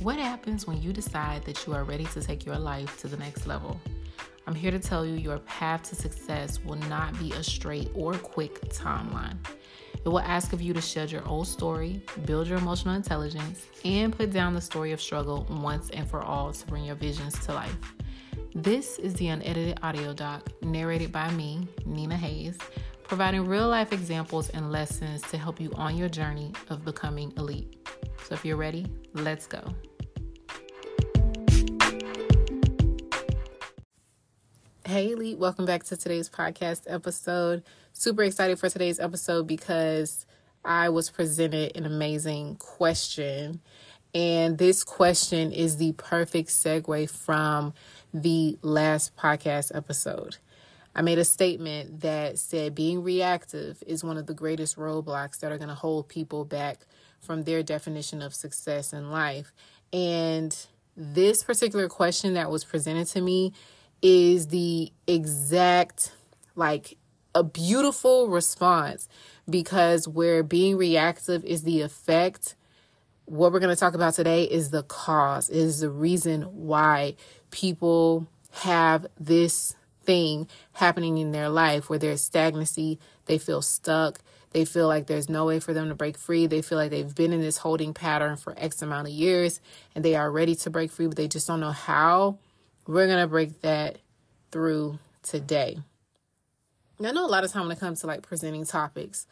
What happens when you decide that you are ready to take your life to the next level? I'm here to tell you your path to success will not be a straight or quick timeline. It will ask of you to shed your old story, build your emotional intelligence, and put down the story of struggle once and for all to bring your visions to life. This is the unedited audio doc narrated by me, Nina Hayes, providing real life examples and lessons to help you on your journey of becoming elite. So if you're ready, let's go. Hey, Elite, welcome back to today's podcast episode. Super excited for today's episode because I was presented an amazing question. And this question is the perfect segue from the last podcast episode. I made a statement that said being reactive is one of the greatest roadblocks that are going to hold people back from their definition of success in life. And this particular question that was presented to me is the exact, like, a beautiful response because where being reactive is the effect, what we're going to talk about today is the cause, is the reason why people have this thing happening in their life where there's stagnancy, they feel stuck, they feel like there's no way for them to break free. They feel like they've been in this holding pattern for X amount of years and they are ready to break free, but they just don't know how. We're going to break that through today. I know a lot of time when it comes to like presenting topics,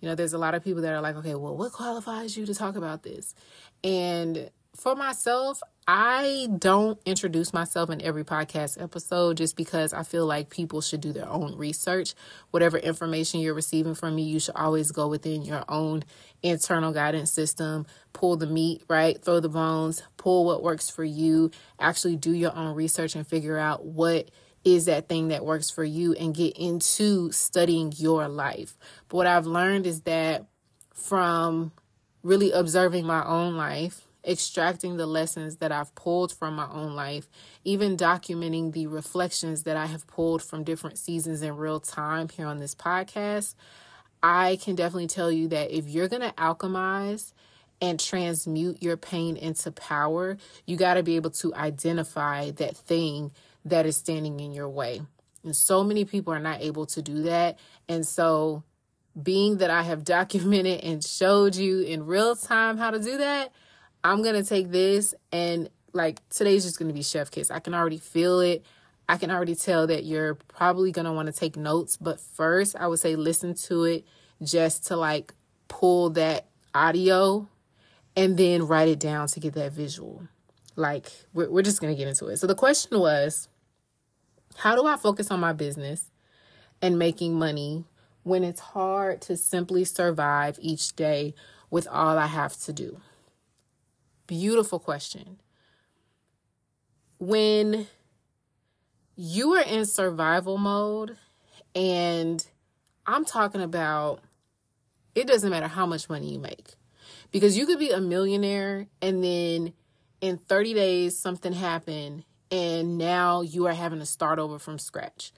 you know, there's a lot of people that are like, okay, well, what qualifies you to talk about this? And for myself, I don't introduce myself in every podcast episode just because I feel like people should do their own research. Whatever information you're receiving from me, you should always go within your own internal guidance system, pull the meat, right? Throw the bones, pull what works for you, actually do your own research and figure out what is that thing that works for you and get into studying your life. But what I've learned is that from really observing my own life, extracting the lessons that I've pulled from my own life, even documenting the reflections that I have pulled from different seasons in real time here on this podcast, I can definitely tell you that if you're going to alchemize and transmute your pain into power, you got to be able to identify that thing that is standing in your way. And so many people are not able to do that. And so, being that I have documented and showed you in real time how to do that, I'm to take this and like today's just to be chef kiss. I can already feel it. I can already tell that you're probably to want to take notes, but first I would say listen to it just to like pull that audio and then write it down to get that visual. Like we're, we're just to get into it. So the question was, how do I focus on my business and making money when it's hard to simply survive each day with all I have to do? Beautiful question. When you are in survival mode, and I'm talking about it doesn't matter how much money you make because you could be a millionaire and then in 30 days something happened and now you are having to start over from scratch.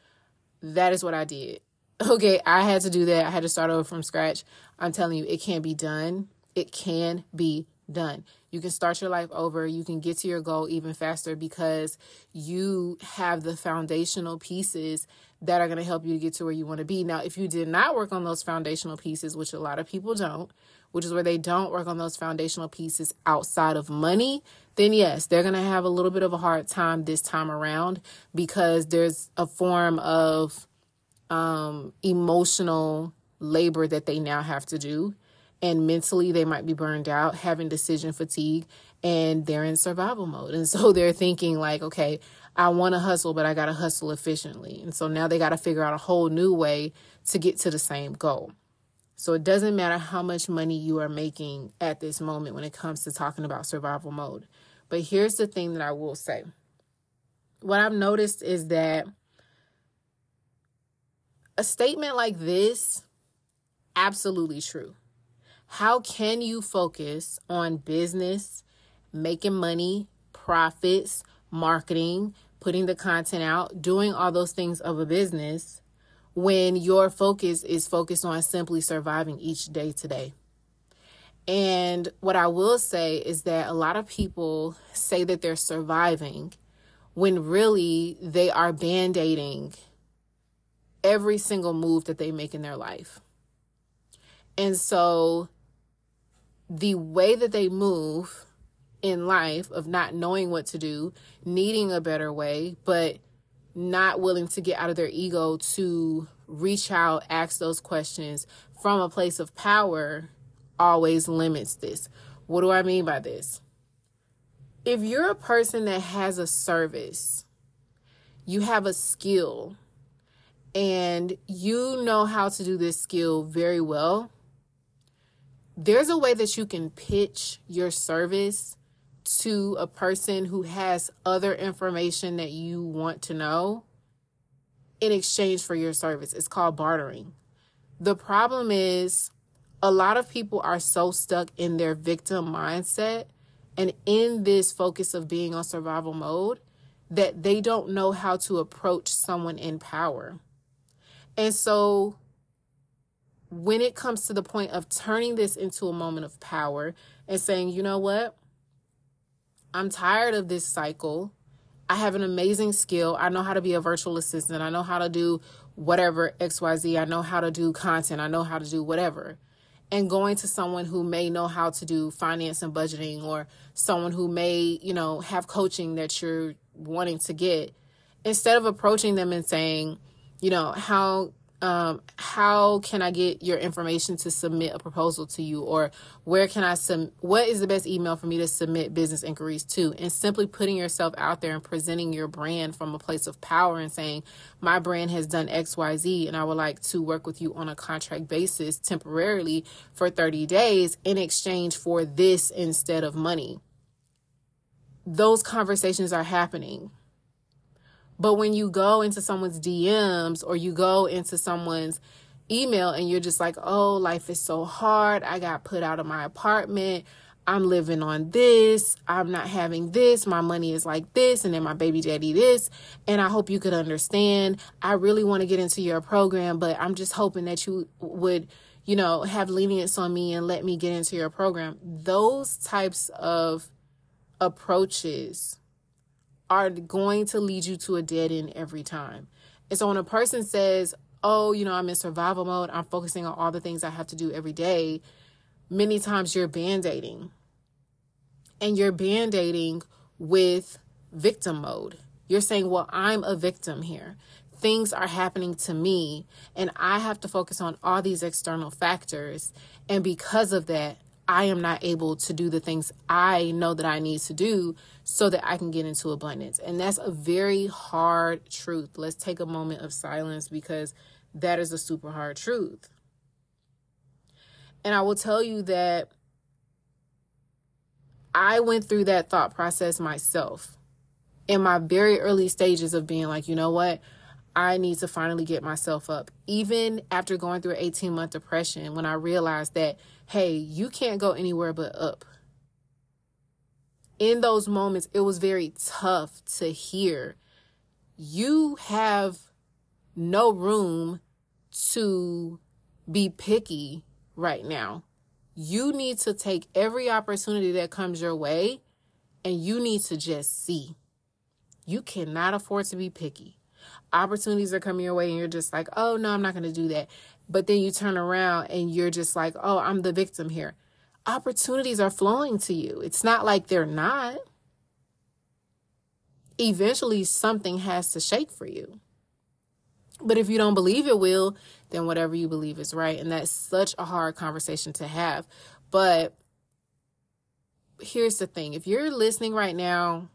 That is what I did. Okay, I had to do that. I had to start over from scratch. I'm telling you, it can be done. It can be done. You can start your life over. You can get to your goal even faster because you have the foundational pieces that are going to help you to get to where you want to be. Now, if you did not work on those foundational pieces, which a lot of people don't, which is where they don't work on those foundational pieces outside of money, then yes, they're going to have a little bit of a hard time this time around because there's a form of um, emotional labor that they now have to do and mentally they might be burned out, having decision fatigue, and they're in survival mode. And so they're thinking, like, okay, I want to hustle, but I got to hustle efficiently. And so now they got to figure out a whole new way to get to the same goal. So it doesn't matter how much money you are making at this moment when it comes to talking about survival mode. But here's the thing that I will say what I've noticed is that a statement like this, absolutely true. How can you focus on business, making money, profits, marketing, putting the content out, doing all those things of a business when your focus is focused on simply surviving each day today? And what I will say is that a lot of people say that they're surviving when really they are band aiding every single move that they make in their life. And so the way that they move in life of not knowing what to do, needing a better way, but not willing to get out of their ego to reach out, ask those questions from a place of power always limits this. What do I mean by this? If you're a person that has a service, you have a skill, and you know how to do this skill very well, there's a way that you can pitch your service to a person who has other information that you want to know in exchange for your service. It's called bartering. The problem is a lot of people are so stuck in their victim mindset and in this focus of being on survival mode that they don't know how to approach someone in power. And so when it comes to the point of turning this into a moment of power and saying, you know what? I'm tired of this cycle. I have an amazing skill. I know how to be a virtual assistant. I know how to do whatever XYZ. I know how to do content. I know how to do whatever. And going to someone who may know how to do finance and budgeting or someone who may, you know, have coaching that you're wanting to get, instead of approaching them and saying, you know, how um, how can I get your information to submit a proposal to you, or where can I sub? What is the best email for me to submit business inquiries to? And simply putting yourself out there and presenting your brand from a place of power and saying, "My brand has done X, Y, Z, and I would like to work with you on a contract basis temporarily for 30 days in exchange for this instead of money." Those conversations are happening but when you go into someone's DMs or you go into someone's email and you're just like, oh, life is so hard. I got put out of my apartment. I'm living on this. I'm not having this. My money is like this. And then my baby daddy this. And I hope you could understand. I really want to get into your program, but I'm just hoping that you would, you know, have lenience on me and let me get into your program. Those types of approaches are going to lead you to a dead end every time. And so when a person says, oh, you know, I'm in survival mode, I'm focusing on all the things I have to do every day, many times you're band aiding. And you're band aiding with victim mode. You're saying, well, I'm a victim here. Things are happening to me, and I have to focus on all these external factors. And because of that, I am not able to do the things I know that I need to do so that I can get into abundance. And that's a very hard truth. Let's take a moment of silence because that is a super hard truth. And I will tell you that I went through that thought process myself in my very early stages of being like, you know what? I need to finally get myself up. Even after going through an 18 month depression, when I realized that hey, you can't go anywhere but up. In those moments, it was very tough to hear. You have no room to be picky right now. You need to take every opportunity that comes your way and you need to just see. You cannot afford to be picky. Opportunities are coming your way and you're just like, oh, no, I'm not going to do that. But then you turn around and you're just like, oh, I'm the victim here. Opportunities are flowing to you. It's not like they're not. Eventually, something has to shake for you. But if you don't believe it will, then whatever you believe is right. And that's such a hard conversation to have. But here's the thing if you're listening right now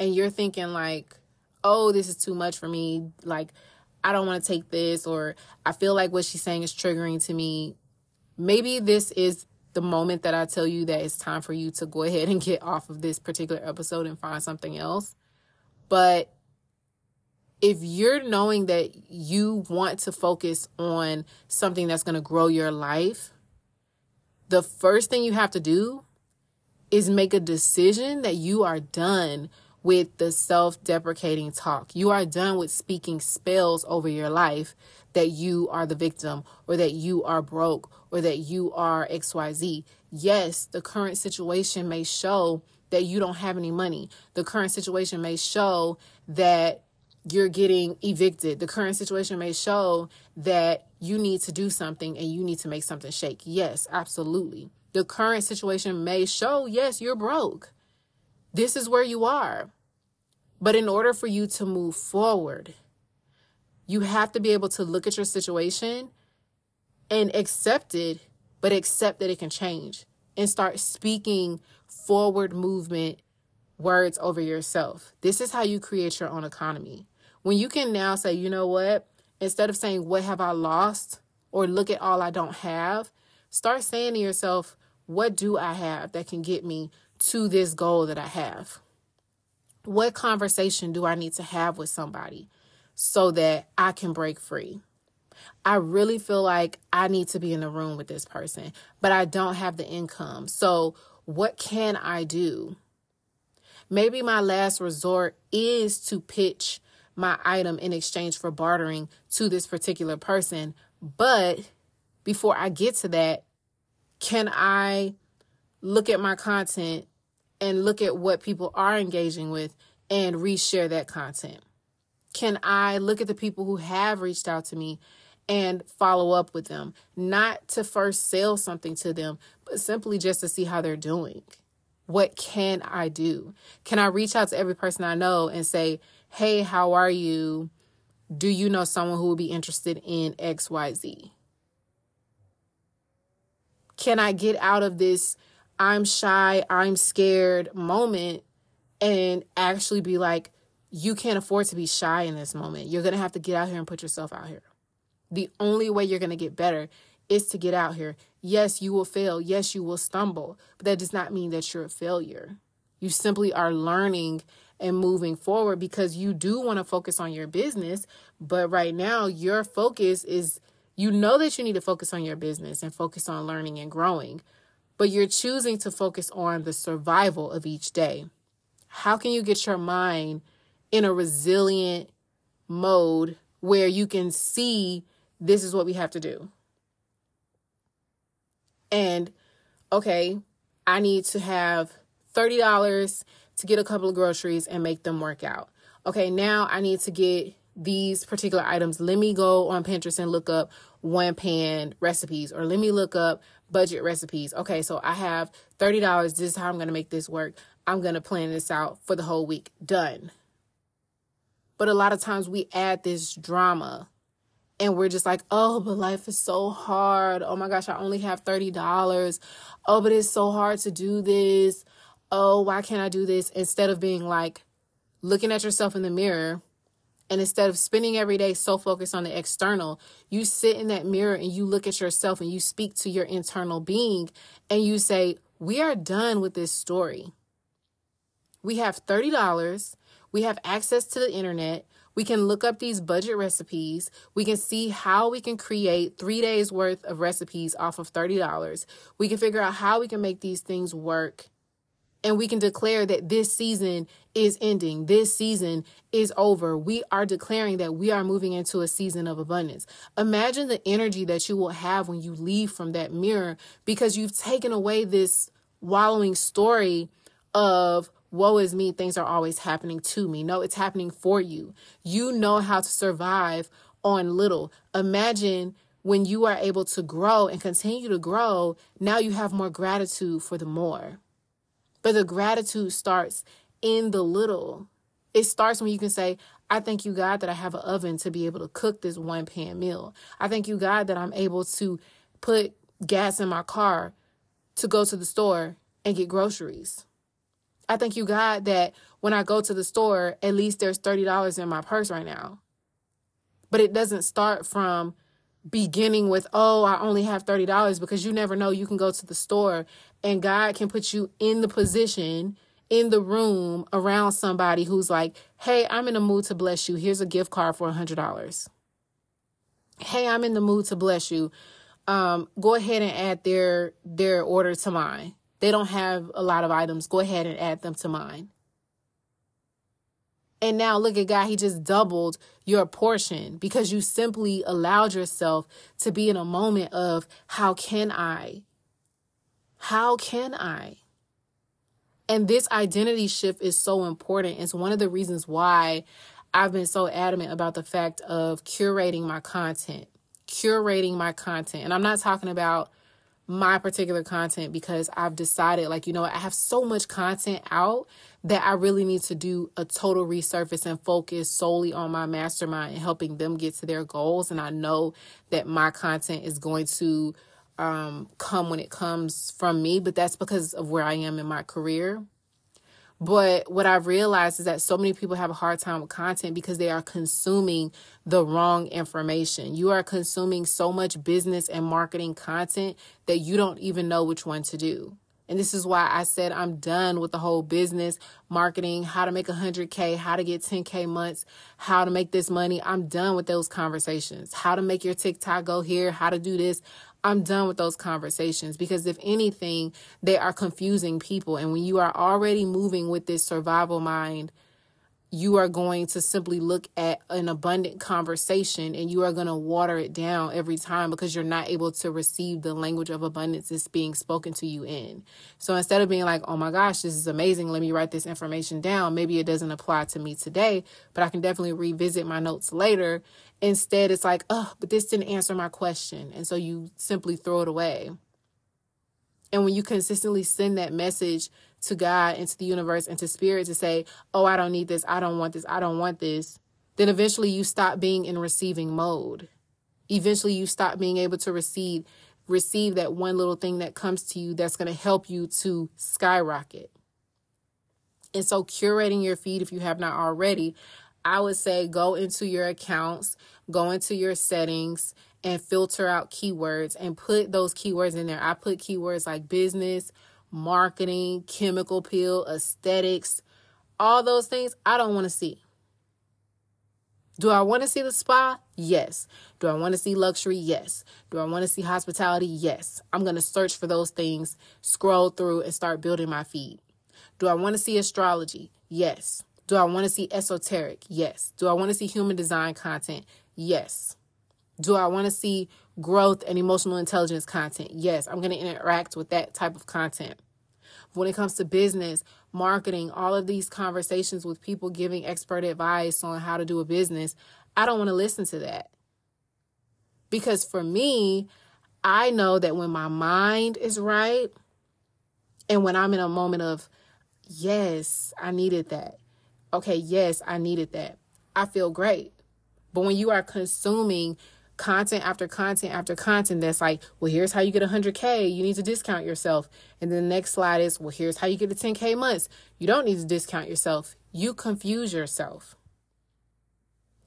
and you're thinking, like, oh, this is too much for me, like, I don't want to take this, or I feel like what she's saying is triggering to me. Maybe this is the moment that I tell you that it's time for you to go ahead and get off of this particular episode and find something else. But if you're knowing that you want to focus on something that's going to grow your life, the first thing you have to do is make a decision that you are done with the self deprecating talk. You are done with speaking spells over your life that you are the victim or that you are broke or that you are XYZ. Yes, the current situation may show that you don't have any money. The current situation may show that you're getting evicted. The current situation may show that you need to do something and you need to make something shake. Yes, absolutely. The current situation may show, yes, you're broke. This is where you are. But in order for you to move forward, you have to be able to look at your situation and accept it, but accept that it can change and start speaking forward movement words over yourself. This is how you create your own economy. When you can now say, you know what, instead of saying, what have I lost? Or look at all I don't have, start saying to yourself, what do I have that can get me to this goal that I have? What conversation do I need to have with somebody so that I can break free? I really feel like I need to be in the room with this person, but I don't have the income. So, what can I do? Maybe my last resort is to pitch my item in exchange for bartering to this particular person. But before I get to that, can I look at my content and look at what people are engaging with and reshare that content? Can I look at the people who have reached out to me and follow up with them, not to first sell something to them, but simply just to see how they're doing. What can I do? Can I reach out to every person I know and say, hey, how are you? Do you know someone who would be interested in XYZ? Can I get out of this I'm shy, I'm scared moment and actually be like, you can't afford to be shy in this moment. You're going to have to get out here and put yourself out here. The only way you're going to get better is to get out here. Yes, you will fail. Yes, you will stumble, but that does not mean that you're a failure. You simply are learning and moving forward because you do want to focus on your business, but right now your focus is you know that you need to focus on your business and focus on learning and growing, but you're choosing to focus on the survival of each day. How can you get your mind in a resilient mode where you can see this is what we have to do. And okay, I need to have $30 to get a couple of groceries and make them work out. Okay, now I need to get these particular items. Let me go on Pinterest and look up one pan recipes or let me look up budget recipes. Okay, so I have $30. This is how I'm going to make this work. I'm going to plan this out for the whole week. Done. But a lot of times we add this drama and we're just like, oh, but life is so hard. Oh my gosh, I only have $30. Oh, but it's so hard to do this. Oh, why can't I do this? Instead of being like looking at yourself in the mirror and instead of spending every day so focused on the external, you sit in that mirror and you look at yourself and you speak to your internal being and you say, We are done with this story. We have $30. We have access to the internet. We can look up these budget recipes. We can see how we can create three days worth of recipes off of $30. We can figure out how we can make these things work. And we can declare that this season is ending. This season is over. We are declaring that we are moving into a season of abundance. Imagine the energy that you will have when you leave from that mirror because you've taken away this wallowing story of woe is me, things are always happening to me. No, it's happening for you. You know how to survive on little. Imagine when you are able to grow and continue to grow, now you have more gratitude for the more. But the gratitude starts in the little. It starts when you can say, I thank you, God, that I have an oven to be able to cook this one pan meal. I thank you, God, that I'm able to put gas in my car to go to the store and get groceries. I thank you, God, that when I go to the store, at least there's $30 in my purse right now. But it doesn't start from beginning with, oh, I only have $30 because you never know. You can go to the store and God can put you in the position, in the room around somebody who's like, hey, I'm in the mood to bless you. Here's a gift card for a $100. Hey, I'm in the mood to bless you. Um, go ahead and add their their order to mine. They don't have a lot of items. Go ahead and add them to mine. And now look at God, He just doubled your portion because you simply allowed yourself to be in a moment of how can I How can I? And this identity shift is so important. It's one of the reasons why I've been so adamant about the fact of curating my content, curating my content. And I'm not talking about my particular content because I've decided, like, you know, I have so much content out that I really need to do a total resurface and focus solely on my mastermind and helping them get to their goals. And I know that my content is going to um, come when it comes from me, but that's because of where I am in my career. But what I've realized is that so many people have a hard time with content because they are consuming the wrong information. You are consuming so much business and marketing content that you don't even know which one to do. And this is why I said I'm done with the whole business, marketing, how to make 100K, how to get 10K months, how to make this money. I'm done with those conversations. How to make your TikTok go here, how to do this. I'm done with those conversations because if anything, they are confusing people. And when you are already moving with this survival mind, you are going to simply look at an abundant conversation and you are going to water it down every time because you're not able to receive the language of abundance that's being spoken to you in. So instead of being like, oh my gosh, this is amazing, let me write this information down, maybe it doesn't apply to me today, but I can definitely revisit my notes later. Instead, it's like, oh, but this didn't answer my question. And so you simply throw it away. And when you consistently send that message to God and to the universe and to spirit to say, oh, I don't need this, I don't want this, I don't want this, then eventually you stop being in receiving mode. Eventually you stop being able to receive receive that one little thing that comes to you that's going to help you to skyrocket. And so curating your feed if you have not already, I would say go into your accounts, go into your settings and filter out keywords and put those keywords in there. I put keywords like business, marketing, chemical peel, aesthetics, all those things I don't want to see. Do I want to see the spa? Yes. Do I want to see luxury? Yes. Do I want to see hospitality? Yes. I'm going to search for those things, scroll through, and start building my feed. Do I want to see astrology? Yes. Do I want to see esoteric? Yes. Do I want to see human design content? Yes. Do I want to see growth and emotional intelligence content? Yes. I'm going to interact with that type of content when it comes to business, marketing, all of these conversations with people giving expert advice on how to do a business, I don't want to listen to that. Because for me, I know that when my mind is right and when I'm in a moment of, yes, I needed that. Okay, yes, I needed that. I feel great. But when you are consuming content after content after content that's like, well, here's how you get 100K. You need to discount yourself. And then the next slide is, well, here's how you get a 10K months. You don't need to discount yourself. You confuse yourself.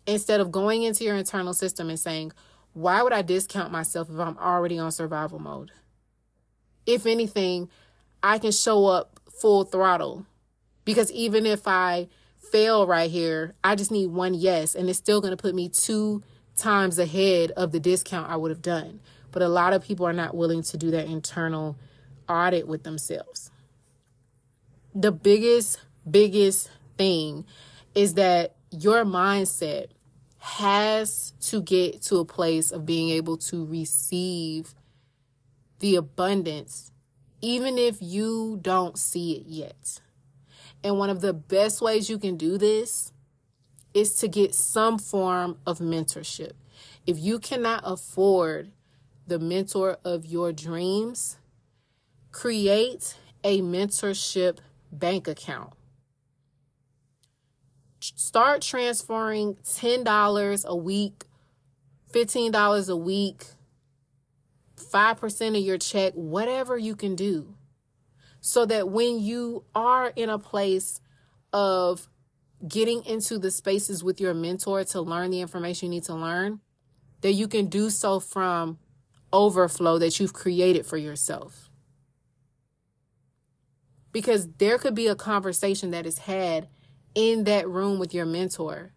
Instead of going into your internal system and saying, why would I discount myself if I'm already on survival mode? If anything, I can show up full throttle because even if I fail right here, I just need one yes, and it's still going to put me two times ahead of the discount I would have done. But a lot of people are not willing to do that internal audit with themselves. The biggest, biggest thing is that your mindset has to get to a place of being able to receive the abundance, even if you don't see it yet. And one of the best ways you can do this is to get some form of mentorship. If you cannot afford the mentor of your dreams, create a mentorship bank account. Start transferring $10 a week, $15 a week, 5% of your check, whatever you can do. So that when you are in a place of getting into the spaces with your mentor to learn the information you need to learn, that you can do so from overflow that you've created for yourself. Because there could be a conversation that is had in that room with your mentor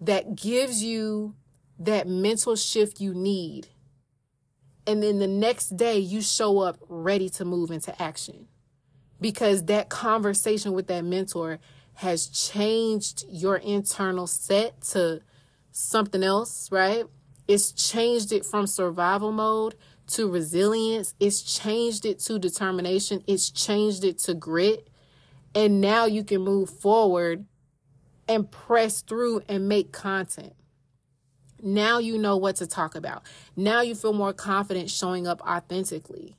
that gives you that mental shift you need. And then the next day, you show up ready to move into action because that conversation with that mentor has changed your internal set to something else, right? It's changed it from survival mode to resilience, it's changed it to determination, it's changed it to grit. And now you can move forward and press through and make content. Now you know what to talk about. Now you feel more confident showing up authentically.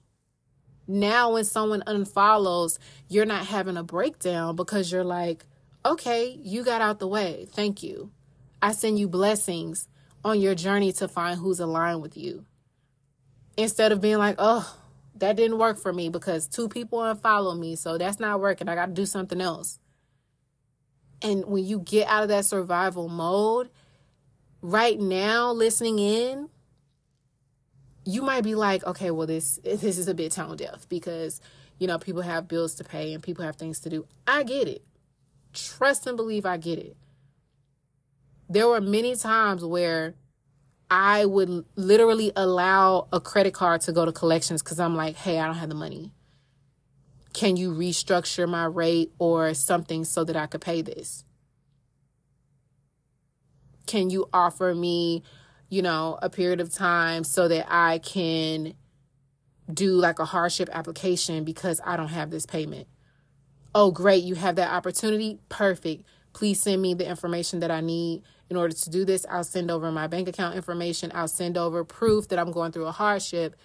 Now, when someone unfollows, you're not having a breakdown because you're like, okay, you got out the way. Thank you. I send you blessings on your journey to find who's aligned with you. Instead of being like, oh, that didn't work for me because two people unfollow me, so that's not working. I got to do something else. And when you get out of that survival mode, right now, listening in, you might be like, okay, well, this this is a bit tone deaf because you know people have bills to pay and people have things to do. I get it. Trust and believe I get it. There were many times where I would literally allow a credit card to go to collections because I'm like, hey, I don't have the money. Can you restructure my rate or something so that I could pay this? Can you offer me, you know, a period of time so that I can do like a hardship application because I don't have this payment? Oh, great, you have that opportunity. Perfect. Please send me the information that I need in order to do this. I'll send over my bank account information. I'll send over proof that I'm going through a hardship.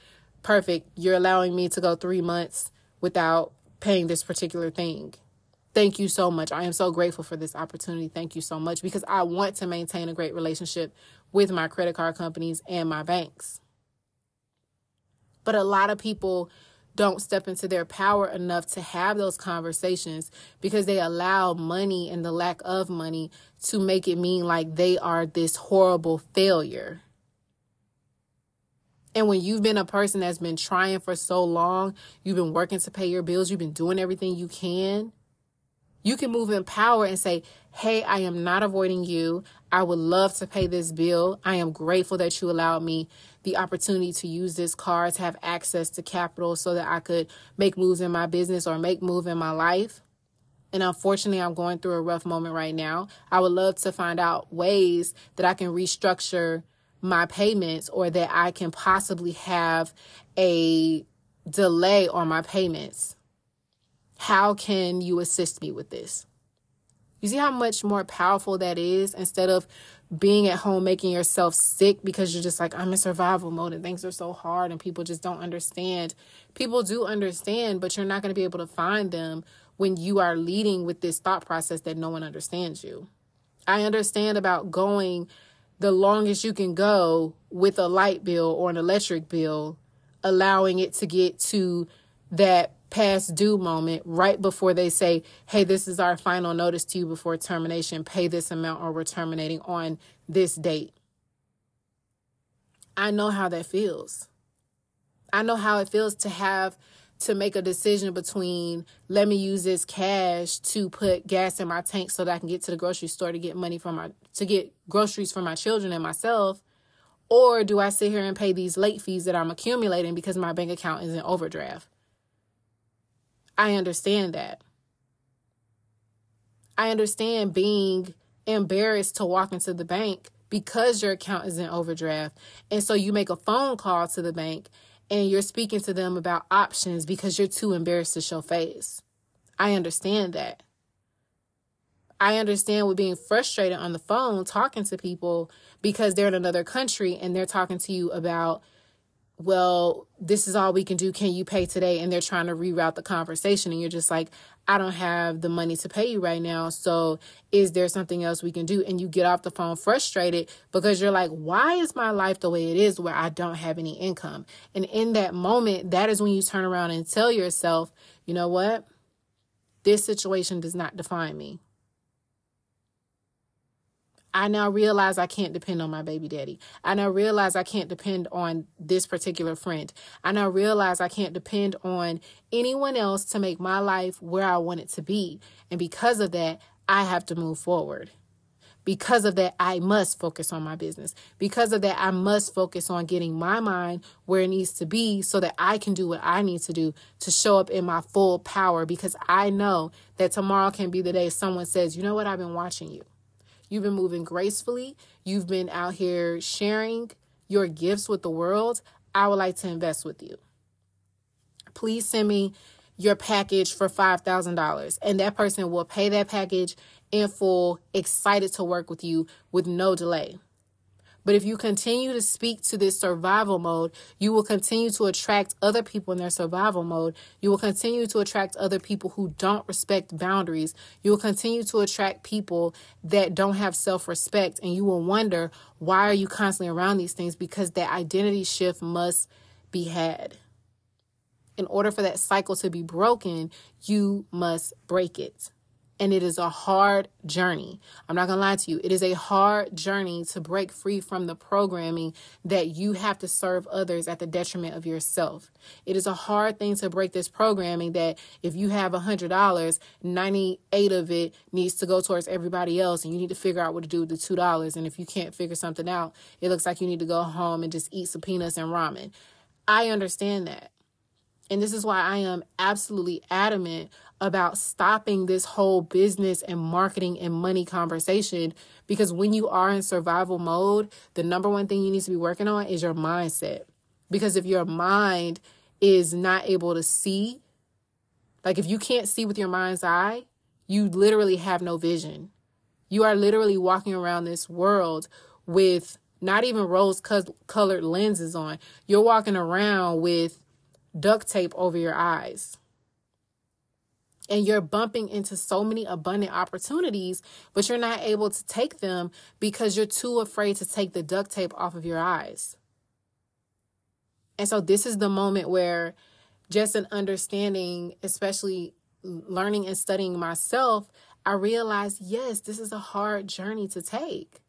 Perfect. You're allowing me to go three months without paying this particular thing. Thank you so much. I am so grateful for this opportunity. Thank you so much because I want to maintain a great relationship with my credit card companies and my banks. But a lot of people don't step into their power enough to have those conversations because they allow money and the lack of money to make it mean like they are this horrible failure. And when you've been a person that's been trying for so long, you've been working to pay your bills, you've been doing everything you can, you can move in power and say, Hey, I am not avoiding you. I would love to pay this bill. I am grateful that you allowed me the opportunity to use this card to have access to capital so that I could make moves in my business or make move in my life. And unfortunately, I'm going through a rough moment right now. I would love to find out ways that I can restructure my payments or that I can possibly have a delay on my payments how can you assist me with this? You see how much more powerful that is instead of being at home making yourself sick because you're just like, I'm in survival mode and things are so hard and people just don't understand. People do understand, but you're not going to be able to find them when you are leading with this thought process that no one understands you. I understand about going the longest you can go with a light bill or an electric bill, allowing it to get to that past due moment right before they say, hey, this is our final notice to you before termination, pay this amount or we're terminating on this date. I know how that feels. I know how it feels to have to make a decision between let me use this cash to put gas in my tank so that I can get to the grocery store to get money for my to get groceries for my children and myself or do I sit here and pay these late fees that I'm accumulating because my bank account is in overdraft? I understand that. I understand being embarrassed to walk into the bank because your account is in overdraft. And so you make a phone call to the bank and you're speaking to them about options because you're too embarrassed to show face. I understand that. I understand with being frustrated on the phone talking to people because they're in another country and they're talking to you about well, this is all we can do. Can you pay today? And they're trying to reroute the conversation. And you're just like, I don't have the money to pay you right now. So is there something else we can do? And you get off the phone frustrated because you're like, why is my life the way it is where I don't have any income? And in that moment, that is when you turn around and tell yourself, you know what? This situation does not define me. I now realize I can't depend on my baby daddy. I now realize I can't depend on this particular friend. I now realize I can't depend on anyone else to make my life where I want it to be. And because of that, I have to move forward. Because of that, I must focus on my business. Because of that, I must focus on getting my mind where it needs to be so that I can do what I need to do to show up in my full power. Because I know that tomorrow can be the day someone says, you know what, I've been watching you. You've been moving gracefully. You've been out here sharing your gifts with the world. I would like to invest with you. Please send me your package for $5,000. And that person will pay that package in full, excited to work with you with no delay. But if you continue to speak to this survival mode, you will continue to attract other people in their survival mode. You will continue to attract other people who don't respect boundaries. You will continue to attract people that don't have self-respect and you will wonder why are you constantly around these things because that identity shift must be had. In order for that cycle to be broken, you must break it and it is a hard journey. I'm not going to lie to you. It is a hard journey to break free from the programming that you have to serve others at the detriment of yourself. It is a hard thing to break this programming that if you have $100, 98 of it needs to go towards everybody else and you need to figure out what to do with the $2. And if you can't figure something out, it looks like you need to go home and just eat some peanuts and ramen. I understand that. And this is why I am absolutely adamant about stopping this whole business and marketing and money conversation because when you are in survival mode, the number one thing you need to be working on is your mindset. Because if your mind is not able to see, like if you can't see with your mind's eye, you literally have no vision. You are literally walking around this world with not even rose colored lenses on. You're walking around with duct tape over your eyes. And you're bumping into so many abundant opportunities, but you're not able to take them because you're too afraid to take the duct tape off of your eyes. And so, this is the moment where just an understanding, especially learning and studying myself, I realized yes, this is a hard journey to take.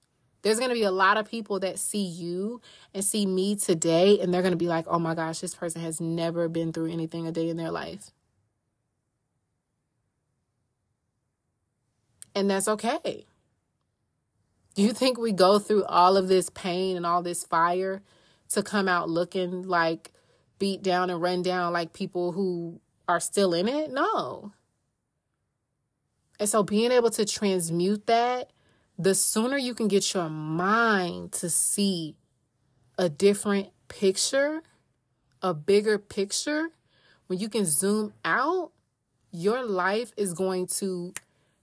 There's going to be a lot of people that see you and see me today, and they're going to be like, oh my gosh, this person has never been through anything a day in their life. And that's okay. Do you think we go through all of this pain and all this fire to come out looking like beat down and run down like people who are still in it? No. And so being able to transmute that the sooner you can get your mind to see a different picture, a bigger picture, when you can zoom out, your life is going to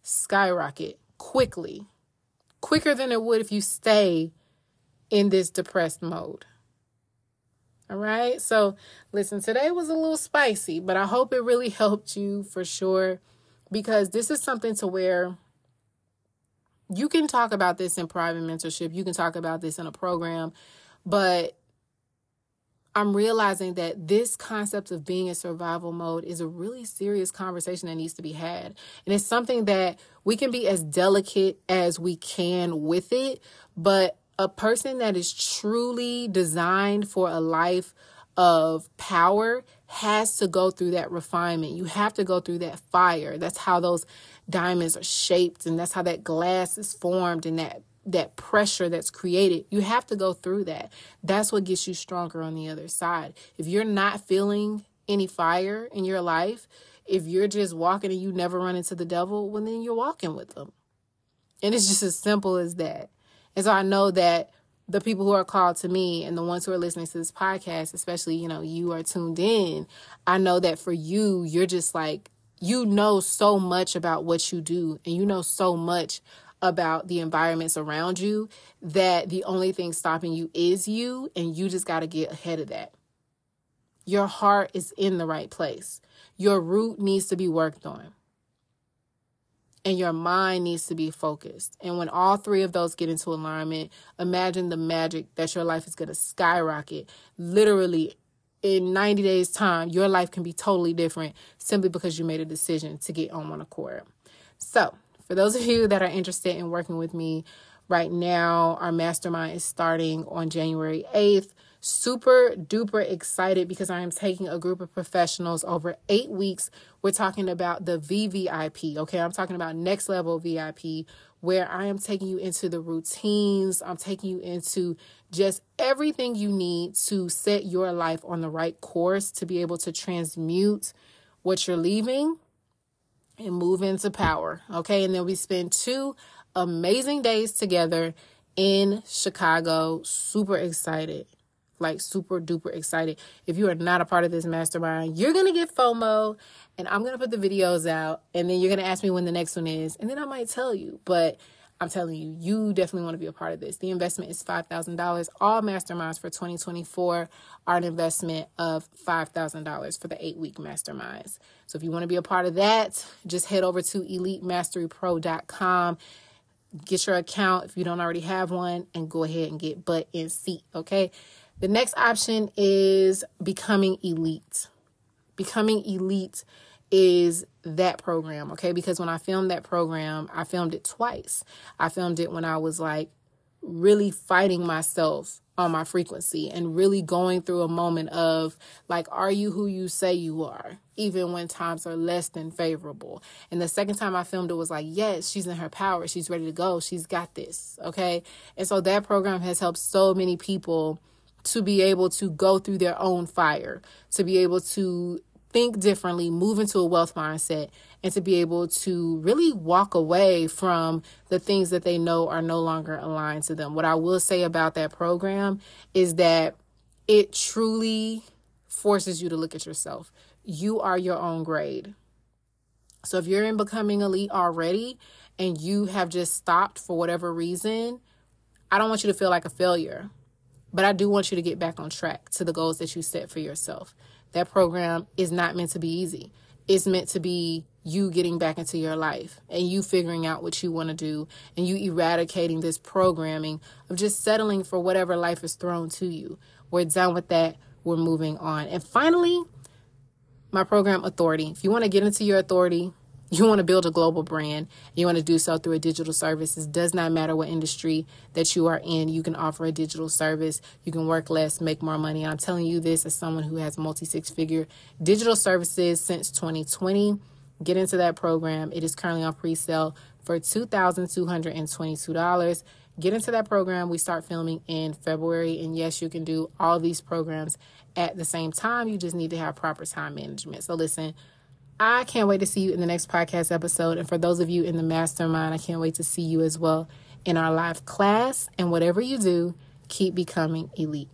skyrocket quickly, quicker than it would if you stay in this depressed mode. All right. So, listen, today was a little spicy, but I hope it really helped you for sure because this is something to where you can talk about this in private mentorship, you can talk about this in a program, but I'm realizing that this concept of being in survival mode is a really serious conversation that needs to be had. And it's something that we can be as delicate as we can with it, but a person that is truly designed for a life of power has to go through that refinement. You have to go through that fire. That's how those diamonds are shaped and that's how that glass is formed and that that pressure that's created. You have to go through that. That's what gets you stronger on the other side. If you're not feeling any fire in your life, if you're just walking and you never run into the devil, well then you're walking with them. And it's just as simple as that. And so I know that the people who are called to me and the ones who are listening to this podcast, especially, you know, you are tuned in. I know that for you, you're just like, you know so much about what you do and you know so much about the environments around you that the only thing stopping you is you and you just got to get ahead of that. Your heart is in the right place. Your root needs to be worked on and your mind needs to be focused. And when all three of those get into alignment, imagine the magic that your life is going to skyrocket. Literally, in 90 days' time, your life can be totally different simply because you made a decision to get on one accord. So, for those of you that are interested in working with me right now, our mastermind is starting on January 8th super duper excited because I am taking a group of professionals over eight weeks. We're talking about the VVIP, okay? I'm talking about next level VIP, where I am taking you into the routines, I'm taking you into just everything you need to set your life on the right course to be able to transmute what you're leaving and move into power, okay? And then we spend two amazing days together in Chicago. Super excited. like super duper excited. If you are not a part of this mastermind, you're to get FOMO and I'm to put the videos out and then you're to ask me when the next one is and then I might tell you. But I'm telling you, you definitely want to be a part of this. The investment is $5,000. All masterminds for 2024 are an investment of $5,000 for the eight week masterminds. So if you want to be a part of that, just head over to elitemasterypro.com get your account if you don't already have one and go ahead and get butt in seat okay the next option is becoming elite becoming elite is that program, okay? Because when I filmed that program, I filmed it twice. I filmed it when I was like really fighting myself on my frequency and really going through a moment of like, are you who you say you are, even when times are less than favorable? And the second time I filmed it was like, yes, she's in her power. She's ready to go. She's got this, okay? And so that program has helped so many people to be able to go through their own fire, to be able to think differently, move into a wealth mindset, and to be able to really walk away from the things that they know are no longer aligned to them. What I will say about that program is that it truly forces you to look at yourself. You are your own grade. So if you're in becoming elite already and you have just stopped for whatever reason, I don't want you to feel like a failure. But I do want you to get back on track to the goals that you set for yourself that program is not meant to be easy. It's meant to be you getting back into your life and you figuring out what you want to do and you eradicating this programming of just settling for whatever life is thrown to you. We're done with that. We're moving on. And finally, my program authority. If you want to get into your authority, you want to build a global brand you want to do so through a digital service. It does not matter what industry that you are in you can offer a digital service. You can work less make more money. I'm telling you this as someone who has multi six figure digital services since 2020 get into that program. It is currently on pre-sale for $2222 get into that program. We start filming in february and yes you can do all these programs at the same time. You just need to have proper time management. So listen I can't wait to see you in the next podcast episode. And for those of you in the mastermind, I can't wait to see you as well in our live class. And whatever you do, keep becoming elite.